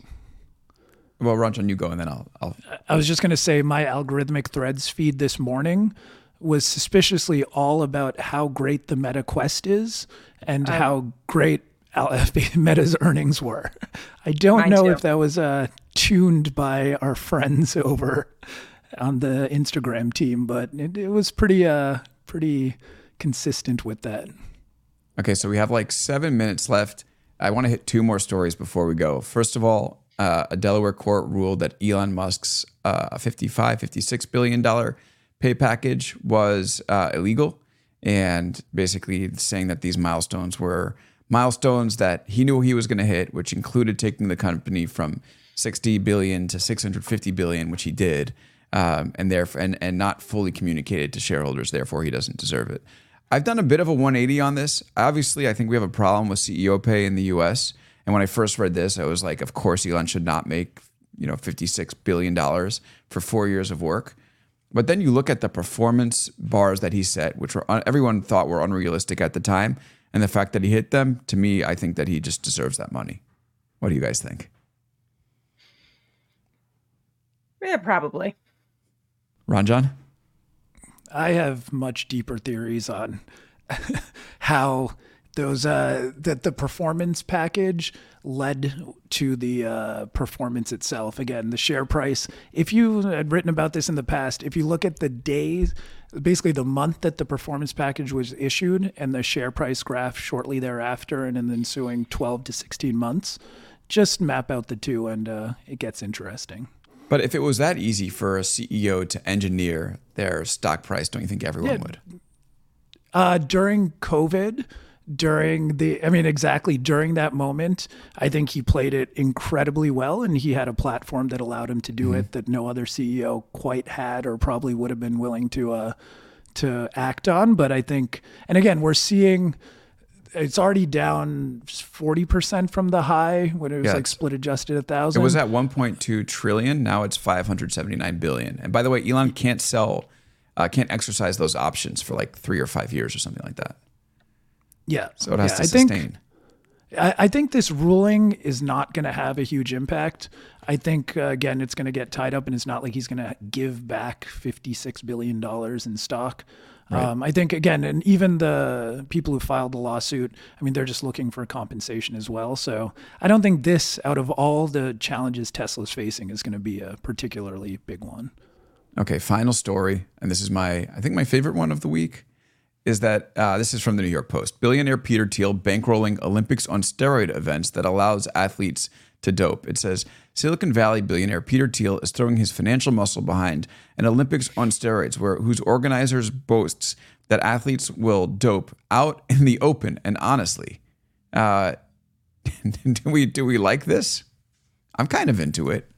Well, Ranjan, you go and then I'll I'll I was just gonna say my algorithmic threads feed this morning was suspiciously all about how great the Meta Quest is and um, how great Meta's earnings were. I don't know too. if that was uh, tuned by our friends over on the Instagram team, but it, it was pretty uh pretty consistent with that. Okay, so we have like seven minutes left. I want to hit two more stories before we go. First of all, uh, a Delaware court ruled that Elon Musk's uh, 55, 56 billion dollar pay package was uh, illegal, and basically saying that these milestones were milestones that he knew he was going to hit, which included taking the company from 60 billion to 650 billion, which he did um, and therefore and and not fully communicated to shareholders. Therefore, he doesn't deserve it. I've done a bit of a 180 on this. Obviously, I think we have a problem with CEO pay in the U.S. And when I first read this, I was like, of course, Elon should not make you know 56 billion dollars for four years of work. But then you look at the performance bars that he set, which were everyone thought were unrealistic at the time, and the fact that he hit them. To me, I think that he just deserves that money. What do you guys think? Yeah, probably. Ranjan? I have much deeper theories on how those uh, that the performance package led to the uh, performance itself. Again, the share price. If you had written about this in the past, if you look at the days, basically the month that the performance package was issued, and the share price graph shortly thereafter, and in the ensuing 12 to 16 months, just map out the two, and uh, it gets interesting. But if it was that easy for a CEO to engineer their stock price, don't you think everyone yeah. would? Uh, during COVID, during the, I mean, exactly during that moment, I think he played it incredibly well and he had a platform that allowed him to do mm-hmm. it that no other CEO quite had or probably would have been willing to, uh, to act on. But I think, and again, we're seeing, it's already down 40% from the high when it was yeah, like split adjusted a thousand. It was at 1.2 trillion. Now it's 579 billion. And by the way, Elon can't sell, uh, can't exercise those options for like three or five years or something like that. Yeah. So it has yeah, to I sustain. Think, I, I think this ruling is not going to have a huge impact. I think, uh, again, it's going to get tied up and it's not like he's going to give back $56 billion in stock. Right. Um, I think again, and even the people who filed the lawsuit, I mean, they're just looking for compensation as well. So I don't think this, out of all the challenges Tesla's facing, is going to be a particularly big one. Okay, final story, and this is my, I think my favorite one of the week, is that uh, this is from the New York Post. Billionaire Peter Thiel bankrolling Olympics on steroid events that allows athletes to dope. It says Silicon Valley billionaire Peter Thiel is throwing his financial muscle behind an Olympics on steroids, where whose organizers boasts that athletes will dope out in the open. And honestly, uh, do we do we like this? I'm kind of into it.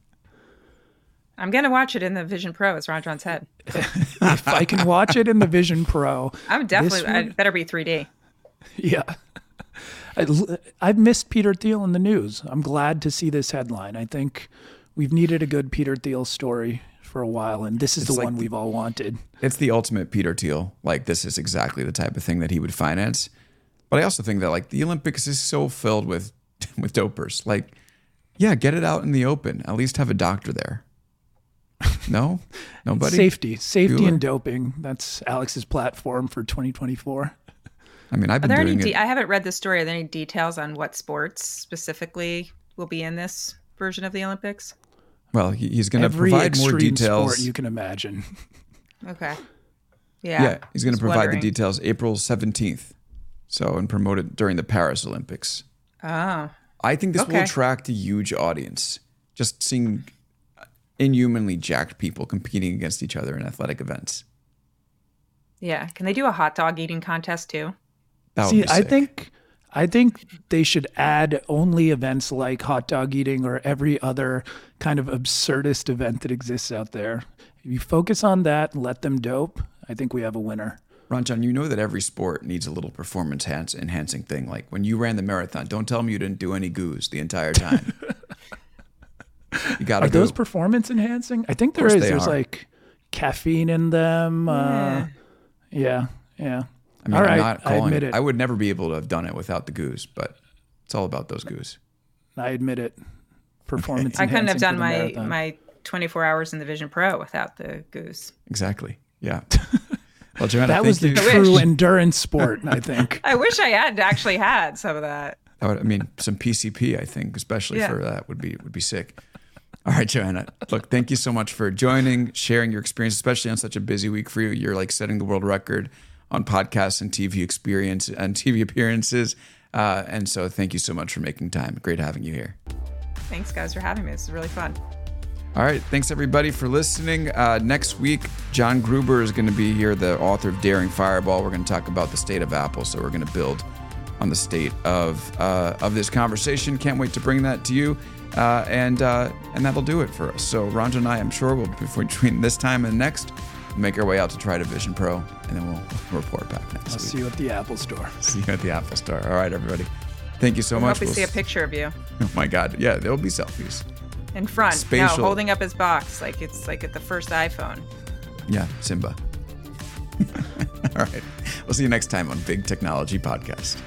I'm gonna watch it in the Vision Pro. It's Ranjan's head. if I can watch it in the Vision Pro, I'm definitely. I better be 3D. Yeah. I, I've missed Peter Thiel in the news. I'm glad to see this headline. I think we've needed a good Peter Thiel story for a while, and this is it's the like one we've all wanted. It's the ultimate Peter Thiel. Like this is exactly the type of thing that he would finance. But I also think that like the Olympics is so filled with with dopers. Like Yeah, get it out in the open. At least have a doctor there. No, nobody. Safety, safety, Bueller? and doping. That's Alex's platform for 2024. I mean, I've been Are been there any? De- it. I haven't read the story. Are there any details on what sports specifically will be in this version of the Olympics? well, he, he's going to Every provide more extreme details. sport you can imagine. Okay. Yeah. yeah, he's going to just provide wondering. the details April 17th. So, and promote it during the Paris Olympics. Oh. I think this will Okay. attract a huge audience. Just seeing inhumanly jacked people competing against each other in athletic events. Yeah. Can they do a hot dog eating contest too? That would See, be I think I think they should add only events like hot dog eating or every other kind of absurdist event that exists out there. If you focus on that and let them dope, I think we have a winner. Ranjan, you know that every sport needs a little performance enhancing thing. Like when you ran the marathon, don't tell me you didn't do any goos the entire time. you got to Are go. those performance enhancing? I think there course is. they There's are. like caffeine in them. Uh, yeah, yeah. I mean, All I'm right, not I admit it. I would never be able to have done it without the goose, but it's all about those goose. I admit it. Performance. I couldn't have done my marathon. my 24 hours in the Vision Pro without the goose. Exactly. Yeah. Well, Joanna, That was the you. true endurance sport, I think. I wish I had actually had some of that. That would- I mean, some PCP, I think, especially Yeah. for that, would be would be sick. All right, Joanna. Look, thank you so much for joining, sharing your experience, especially on such a busy week for you. You're like setting the world record on podcasts and TV experience and TV appearances. Uh, and so, thank you so much for making time. Great having you here. Thanks, guys, for having me. This is really fun. All right. Thanks, everybody, for listening. Uh, next week, John Gruber is going to be here, the author of Daring Fireball. We're going to talk about the state of Apple. So we're going to build on the state of uh, of this conversation. Can't wait to bring that to you. Uh, and uh, and that'll do it for us. So Ranjan and I, I'm sure, will between this time and next, make our way out to try to Vision Pro, and then we'll, we'll report back next I'll week. see you at the Apple Store. See you at the Apple Store. All right, everybody. Thank you so I much. hope we We'll see a s- picture of you Oh my God. Yeah, there'll be selfies. in front. Spatial. No, holding up his box like it's like at the first iPhone. Yeah, Simba. All right. We'll see you next time on Big Technology Podcast.